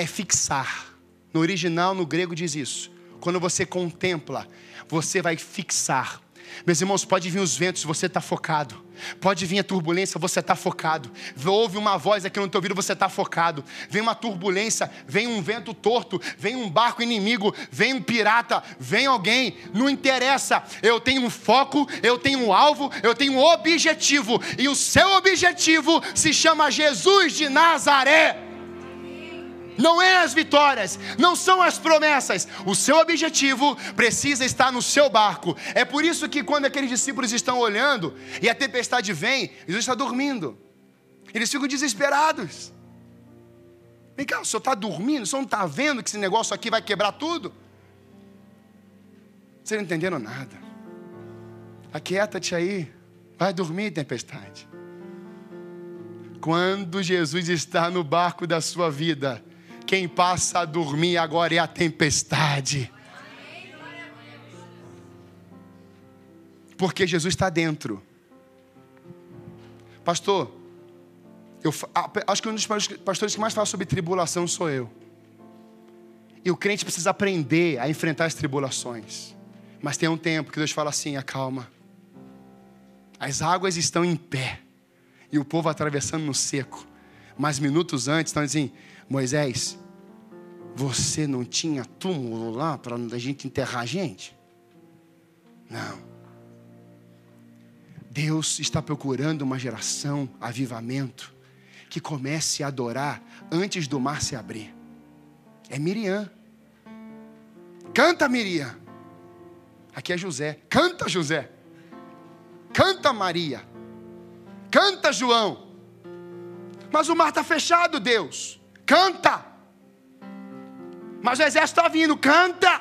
é fixar. No original, no grego, diz isso. Quando você contempla, você vai fixar. Meus irmãos, pode vir os ventos, você está focado. Pode vir a turbulência, você está focado. Ouve uma voz aqui no teu ouvido, você está focado. Vem uma turbulência, vem um vento torto, vem um barco inimigo, vem um pirata, vem alguém. Não interessa. Eu tenho um foco, eu tenho um alvo, eu tenho um objetivo. E o seu objetivo se chama Jesus de Nazaré não é as vitórias, não são as promessas. O seu objetivo precisa estar no seu barco. É por isso que quando aqueles discípulos estão olhando e a tempestade vem, Jesus está dormindo. Eles ficam desesperados. Vem cá, o senhor está dormindo? O senhor não está vendo que esse negócio aqui vai quebrar tudo? Vocês não entenderam nada. Aquieta-te aí. Vai dormir, tempestade. Quando Jesus está no barco da sua vida, quem passa a dormir agora é a tempestade. Porque Jesus está dentro. Pastor, eu acho que um dos pastores que mais fala sobre tribulação sou eu. E o crente precisa aprender a enfrentar as tribulações. Mas tem um tempo que Deus fala assim: acalma. As águas estão em pé. E o povo atravessando no seco. Mas minutos antes estão dizendo: Moisés, você não tinha túmulo lá para a gente enterrar a gente? Não. Deus está procurando uma geração, avivamento, que comece a adorar antes do mar se abrir. É Miriam. Canta, Miriam. Aqui é José. Canta, José. Canta, Maria. Canta, João. Mas o mar está fechado, Deus. Canta. Mas o exército está vindo. Canta.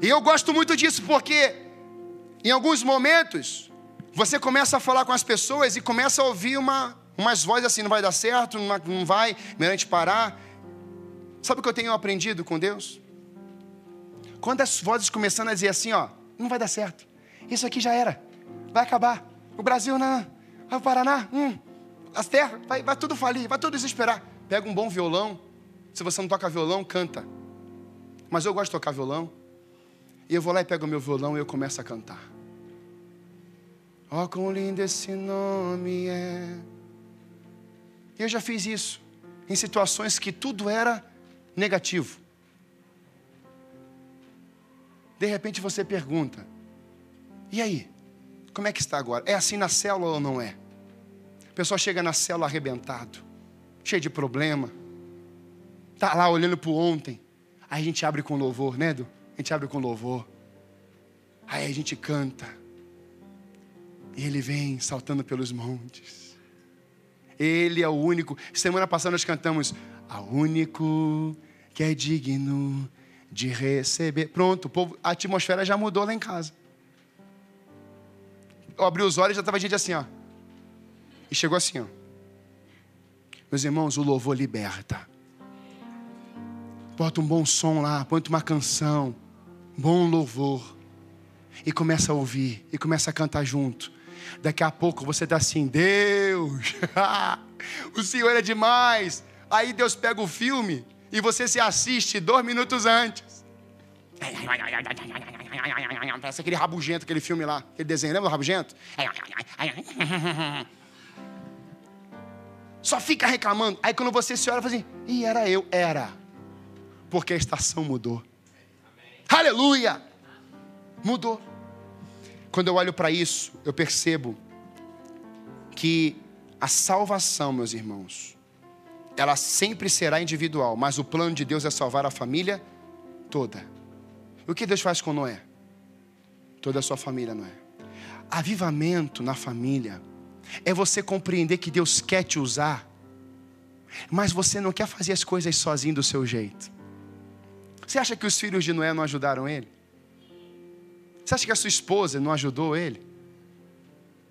E eu gosto muito disso porque em alguns momentos, você começa a falar com as pessoas e começa a ouvir uma, umas vozes assim: não vai dar certo, não, vai, melhor gente parar. Sabe o que eu tenho aprendido com Deus? Quando as vozes começando a dizer assim: ó, não vai dar certo, isso aqui já era, vai acabar. O Brasil, não, o Paraná, hum, as terras, vai, vai tudo falir, vai tudo desesperar. Pega um bom violão, se você não toca violão, canta. Mas eu gosto de tocar violão. E eu vou lá e pego o meu violão e eu começo a cantar. Oh, quão lindo esse nome é. Eu já fiz isso em situações que tudo era negativo. De repente você pergunta: e aí? Como é que está agora? É assim na célula ou não é? A pessoa chega na célula arrebentado, cheio de problema, tá lá olhando para ontem. Aí a gente abre com louvor, né, Edu? A gente abre com louvor. Aí a gente canta. E ele vem saltando pelos montes. Ele é o único. Semana passada nós cantamos: A único que é digno de receber. Pronto, povo, a atmosfera já mudou lá em casa. Eu abri os olhos e já estava gente assim, ó. E chegou assim, ó. Meus irmãos, o louvor liberta. Bota um bom som lá, põe uma canção, bom louvor. E começa a ouvir, e começa a cantar junto. Daqui a pouco você está assim, Deus, o Senhor é demais. Aí Deus pega o filme e você se assiste dois minutos antes. Parece aquele rabugento, aquele filme lá, aquele desenho, lembra do rabugento? Só fica reclamando. Aí quando você se olha, fala assim, e era eu, era. Porque a estação mudou. Aleluia! Mudou. Quando eu olho para isso, eu percebo que a salvação, meus irmãos, ela sempre será individual, mas o plano de Deus é salvar a família toda. O que Deus faz com Noé? Toda a sua família, Noé. Avivamento na família é você compreender que Deus quer te usar, mas você não quer fazer as coisas sozinho do seu jeito. Você acha que os filhos de Noé não ajudaram ele? Você acha que a sua esposa não ajudou ele?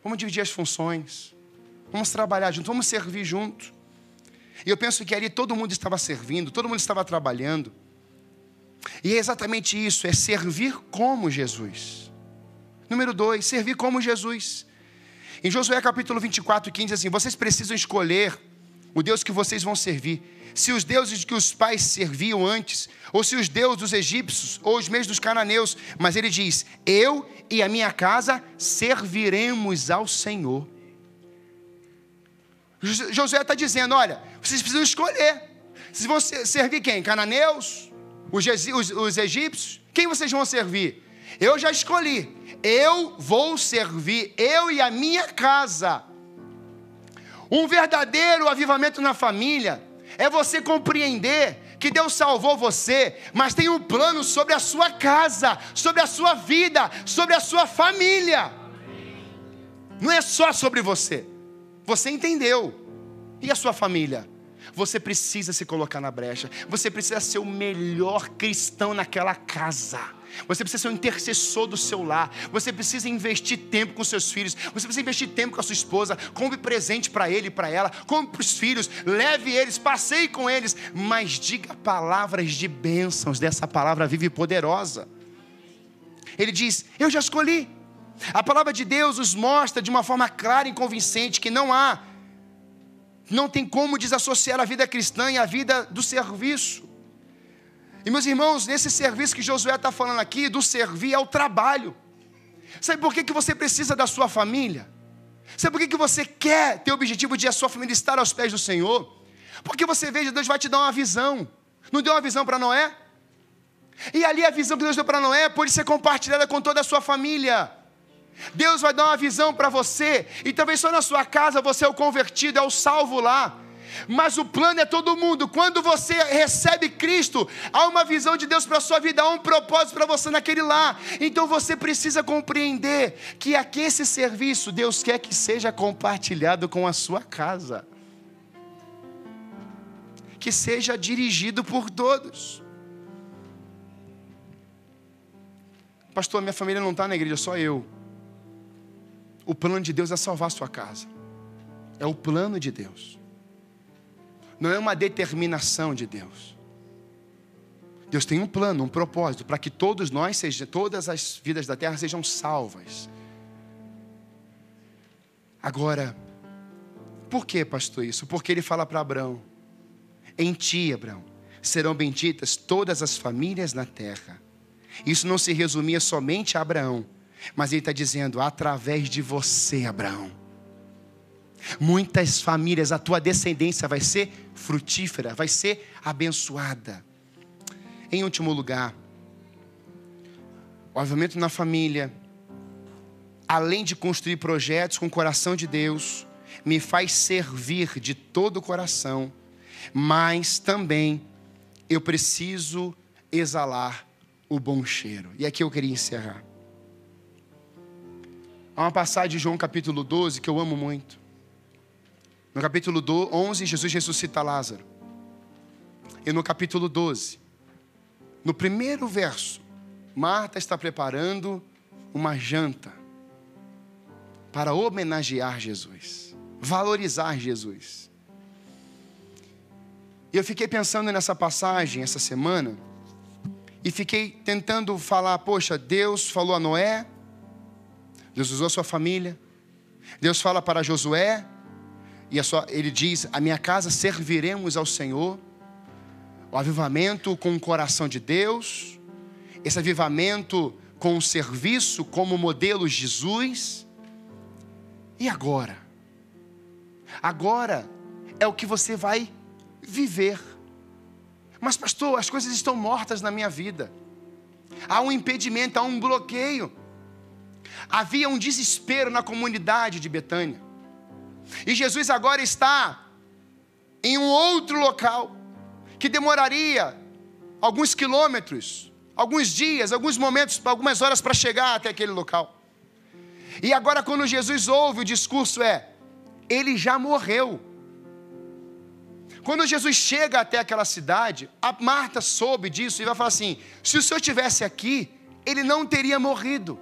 Vamos dividir as funções. Vamos trabalhar junto, vamos servir junto. E eu penso que ali todo mundo estava servindo, todo mundo estava trabalhando. E é exatamente isso, é servir como Jesus. Número dois, servir como Jesus. Em Josué capítulo 24, 15, assim: vocês precisam escolher o Deus que vocês vão servir se os deuses que os pais serviam antes, ou se os deuses dos egípcios, ou os mesmos dos cananeus, mas ele diz: Eu e a minha casa serviremos ao Senhor. Josué está dizendo: Olha, vocês precisam escolher. Se vão servir quem? Cananeus? Os egípcios? Quem vocês vão servir? Eu já escolhi. Eu vou servir, eu e a minha casa. Um verdadeiro avivamento na família é você compreender que Deus salvou você, mas tem um plano sobre a sua casa, sobre a sua vida, sobre a sua família. Não é só sobre você. Você entendeu. E a sua família? Você precisa se colocar na brecha. Você precisa ser o melhor cristão naquela casa. Você precisa ser um intercessor do seu lar. Você precisa investir tempo com seus filhos. Você precisa investir tempo com a sua esposa. Compre presente para ele e para ela. Compre para os filhos. Leve eles, passeie com eles. Mas diga palavras de bênçãos dessa palavra viva e poderosa. Ele diz: Eu já escolhi. A palavra de Deus nos mostra de uma forma clara e convincente que não há, não tem como desassociar a vida cristã e a vida do serviço. E meus irmãos, nesse serviço que Josué está falando aqui, do servir ao trabalho. Sabe por que, que você precisa da sua família? Sabe por que, que você quer ter o objetivo de a sua família estar aos pés do Senhor? Porque você veja, Deus vai te dar uma visão. Não deu uma visão para Noé? E ali a visão que Deus deu para Noé pode ser compartilhada com toda a sua família. Deus vai dar uma visão para você, e talvez só na sua casa você é o convertido, é o salvo lá. Mas o plano é todo mundo. Quando você recebe Cristo, há uma visão de Deus para a sua vida, há um propósito para você naquele lá. Então você precisa compreender que aqui esse serviço Deus quer que seja compartilhado com a sua casa. Que seja dirigido por todos. Pastor, minha família não está na igreja, só eu. O plano de Deus é salvar a sua casa. É o plano de Deus. Não é uma determinação de Deus. Deus tem um plano, um propósito para que todos nós, seja, todas as vidas da terra sejam salvas. Agora, por que, pastor, isso? Porque ele fala para Abraão: em ti, Abraão, serão benditas todas as famílias na terra. Isso não se resumia somente a Abraão, mas ele está dizendo: através de você, Abraão. Muitas famílias, a tua descendência vai ser frutífera, vai ser abençoada. Em último lugar, o avivamento na família, além de construir projetos com o coração de Deus, me faz servir de todo o coração, mas também eu preciso exalar o bom cheiro. E aqui eu queria encerrar. Há uma passagem de João capítulo 12 que eu amo muito. No capítulo 11, Jesus ressuscita Lázaro. E no capítulo 12, no primeiro verso, Marta está preparando uma janta para homenagear Jesus, valorizar Jesus. E eu fiquei pensando nessa passagem essa semana e fiquei tentando falar, poxa, Deus falou a Noé, Deus usou a sua família. Deus fala para Josué, e sua, ele diz: A minha casa serviremos ao Senhor. O avivamento com o coração de Deus, esse avivamento com o serviço como modelo Jesus. E agora? Agora é o que você vai viver. Mas, pastor, as coisas estão mortas na minha vida. Há um impedimento, há um bloqueio. Havia um desespero na comunidade de Betânia. E Jesus agora está em um outro local, que demoraria alguns quilômetros, alguns dias, alguns momentos, algumas horas para chegar até aquele local. E agora, quando Jesus ouve, o discurso é: Ele já morreu. Quando Jesus chega até aquela cidade, a Marta soube disso e vai falar assim: se o Senhor tivesse aqui, ele não teria morrido.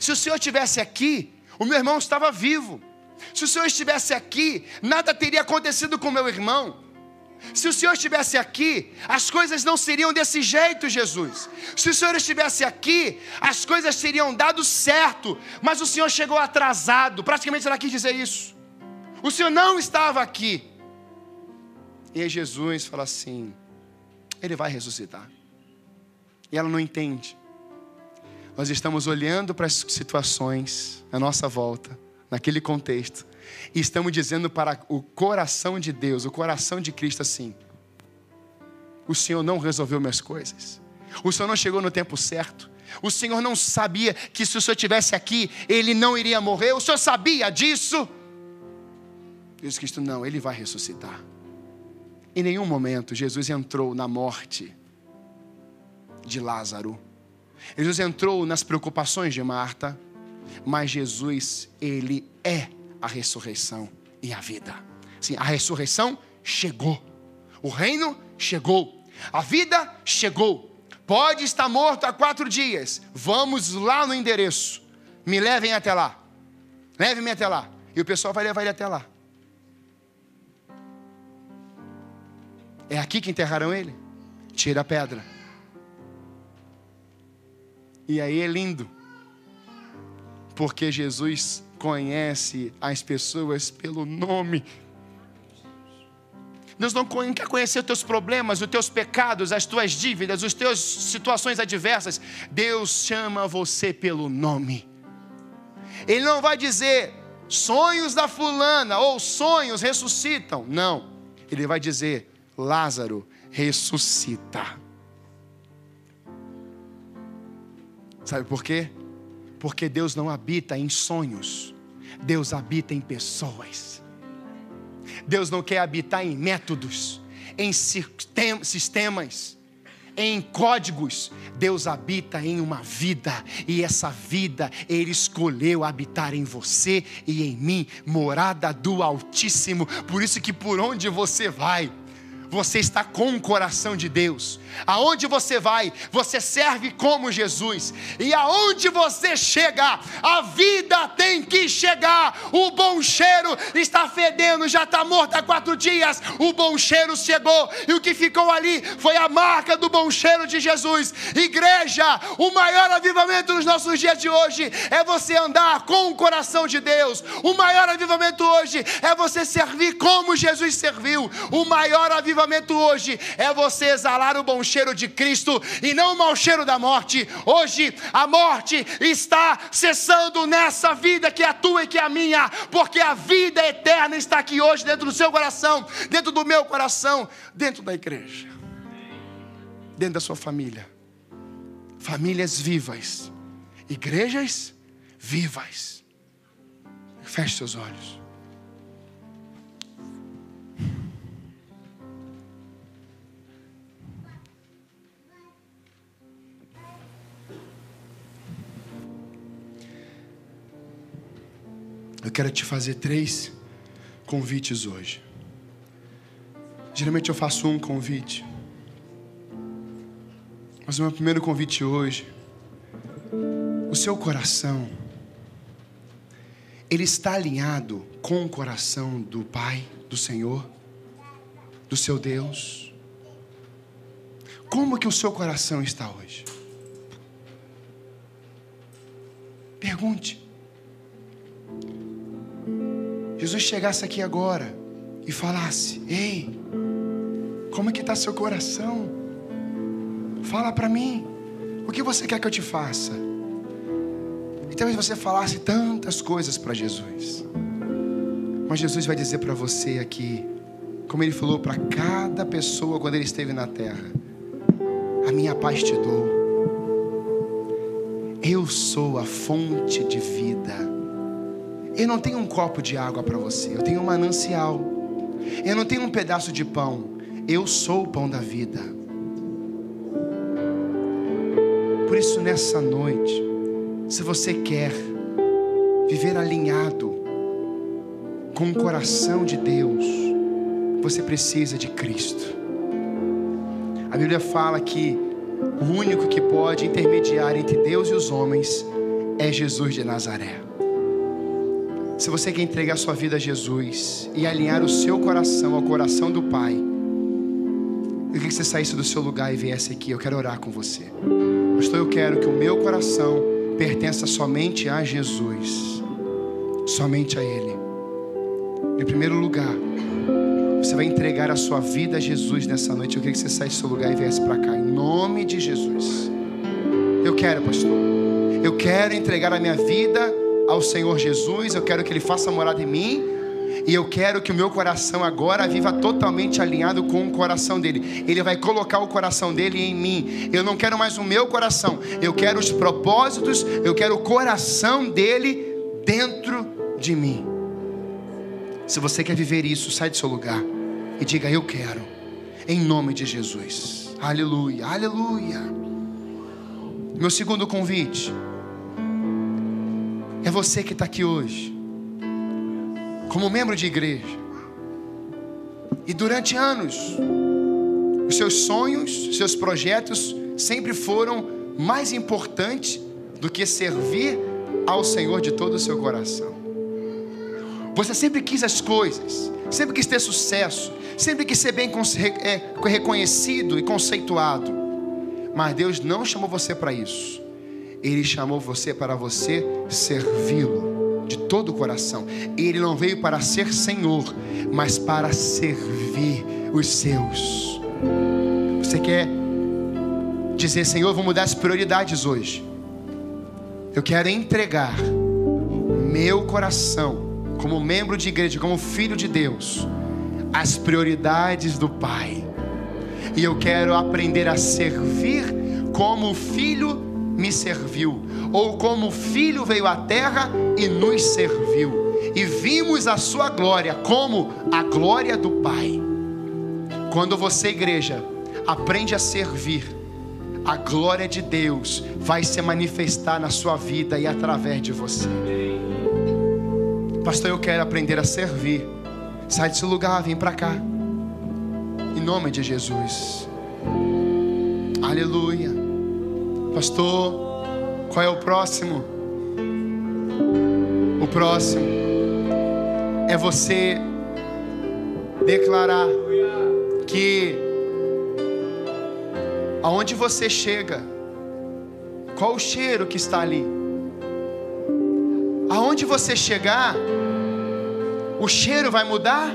Se o Senhor estivesse aqui, o meu irmão estava vivo. Se o Senhor estivesse aqui, nada teria acontecido com meu irmão. Se o Senhor estivesse aqui, as coisas não seriam desse jeito, Jesus. Se o Senhor estivesse aqui, as coisas teriam dado certo, mas o Senhor chegou atrasado. Praticamente ela quis dizer isso. O Senhor não estava aqui. E aí Jesus fala assim: Ele vai ressuscitar. E ela não entende nós estamos olhando para as situações à nossa volta, naquele contexto, e estamos dizendo para o coração de Deus, o coração de Cristo assim: o Senhor não resolveu minhas coisas, o Senhor não chegou no tempo certo, o Senhor não sabia que se o Senhor estivesse aqui, ele não iria morrer, o Senhor sabia disso. Jesus Cristo, não, ele vai ressuscitar. Em nenhum momento Jesus entrou na morte de Lázaro. Jesus entrou nas preocupações de Marta, mas Jesus, ele é a ressurreição e a vida. Sim, a ressurreição chegou. O reino chegou. A vida chegou. Pode estar morto há quatro dias. Vamos lá no endereço. Me levem até lá. Leve-me até lá. E o pessoal vai levar ele até lá. É aqui que enterrarão ele? Tira a pedra. E aí é lindo. Porque Jesus conhece as pessoas pelo nome. Deus não quer conhecer os teus problemas, os teus pecados, as tuas dívidas, as tuas situações adversas. Deus chama você pelo nome. Ele não vai dizer sonhos da fulana ou sonhos ressuscitam. Não. Ele vai dizer Lázaro ressuscita. Sabe por quê? Porque Deus não habita em sonhos, Deus habita em pessoas. Deus não quer habitar em métodos, em sistemas, em códigos. Deus habita em uma vida, e essa vida Ele escolheu habitar em você e em mim, morada do Altíssimo. Por isso que por onde você vai, você está com o coração de Deus. Aonde você vai, você serve como Jesus. E aonde você chega, a vida tem que chegar. O bom cheiro está fedendo, já está morto há quatro dias. O bom cheiro chegou. E o que ficou ali foi a marca do bom cheiro de Jesus. Igreja, o maior avivamento nos nossos dias de hoje é você andar com o coração de Deus. O maior avivamento hoje é você servir como Jesus serviu. O maior avivamento avivamento hoje é você exalar o bom cheiro de Cristo e não o mau cheiro da morte. Hoje a morte está cessando nessa vida que é a tua e que é a minha, porque a vida eterna está aqui hoje dentro do seu coração, dentro do meu coração, dentro da igreja, dentro da sua família. Famílias vivas, igrejas vivas. Feche seus olhos. Eu quero te fazer três convites hoje. Geralmente eu faço um convite. Mas o meu primeiro convite hoje, o seu coração, ele está alinhado com o coração do Pai, do Senhor, do seu Deus. Como que o seu coração está hoje? Pergunte. Jesus chegasse aqui agora e falasse: Ei, como é que está seu coração? Fala para mim, o que você quer que eu te faça? E talvez você falasse tantas coisas para Jesus, mas Jesus vai dizer para você aqui, como ele falou para cada pessoa quando ele esteve na terra: A minha paz te dou. Eu sou a fonte de vida. Eu não tenho um copo de água para você, eu tenho um manancial. Eu não tenho um pedaço de pão, eu sou o pão da vida. Por isso, nessa noite, se você quer viver alinhado com o coração de Deus, você precisa de Cristo. A Bíblia fala que o único que pode intermediar entre Deus e os homens é Jesus de Nazaré. Se você quer entregar sua vida a Jesus e alinhar o seu coração ao coração do Pai, eu queria que você saísse do seu lugar e viesse aqui. Eu quero orar com você. Pastor, eu quero que o meu coração pertença somente a Jesus, somente a Ele. Em primeiro lugar, você vai entregar a sua vida a Jesus nessa noite. Eu queria que você saísse do seu lugar e viesse para cá, em nome de Jesus. Eu quero, pastor. Eu quero entregar a minha vida ao Senhor Jesus, eu quero que Ele faça morada em mim. E eu quero que o meu coração agora viva totalmente alinhado com o coração dele. Ele vai colocar o coração dele em mim. Eu não quero mais o meu coração. Eu quero os propósitos, eu quero o coração dele dentro de mim. Se você quer viver isso, sai do seu lugar e diga: Eu quero, em nome de Jesus. Aleluia, aleluia. Meu segundo convite é você que está aqui hoje, como membro de igreja, e durante anos, os seus sonhos, seus projetos sempre foram mais importantes do que servir ao Senhor de todo o seu coração. Você sempre quis as coisas, sempre quis ter sucesso, sempre quis ser bem é, reconhecido e conceituado. Mas Deus não chamou você para isso. Ele chamou você para você servi-lo de todo o coração. Ele não veio para ser Senhor, mas para servir os seus. Você quer dizer, Senhor, vou mudar as prioridades hoje. Eu quero entregar meu coração como membro de igreja, como filho de Deus, as prioridades do Pai. E eu quero aprender a servir como filho me serviu, ou como filho veio à terra e nos serviu. E vimos a sua glória como a glória do Pai. Quando você, igreja, aprende a servir, a glória de Deus vai se manifestar na sua vida e através de você. Pastor, eu quero aprender a servir. Sai desse lugar, vem para cá. Em nome de Jesus. Aleluia. Pastor, qual é o próximo? O próximo é você declarar que aonde você chega, qual o cheiro que está ali? Aonde você chegar, o cheiro vai mudar?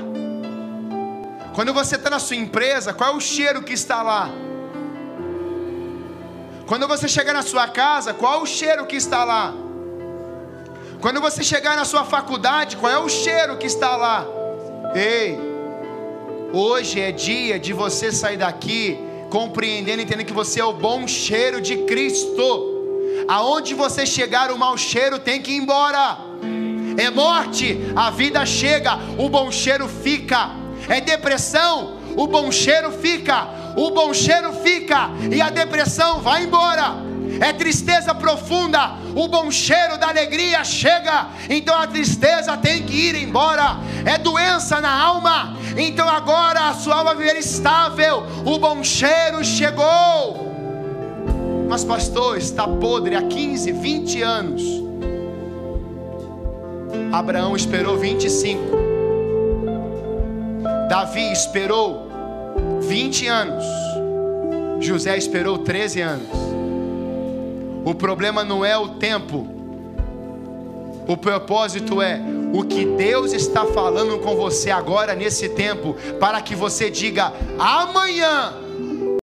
Quando você está na sua empresa, qual é o cheiro que está lá? Quando você chegar na sua casa, qual é o cheiro que está lá? Quando você chegar na sua faculdade, qual é o cheiro que está lá? Ei, hoje é dia de você sair daqui compreendendo, entendendo que você é o bom cheiro de Cristo. Aonde você chegar, o mau cheiro tem que ir embora. É morte, a vida chega, o bom cheiro fica. É depressão, o bom cheiro fica. O bom cheiro fica e a depressão vai embora. É tristeza profunda, o bom cheiro da alegria chega, então a tristeza tem que ir embora. É doença na alma, então agora a sua alma viver estável. O bom cheiro chegou. Mas, pastor, está podre há 15, 20 anos. Abraão esperou 25. Davi esperou 20 anos. José esperou 13 anos. O problema não é o tempo. O propósito é o que Deus está falando com você agora nesse tempo, para que você diga: amanhã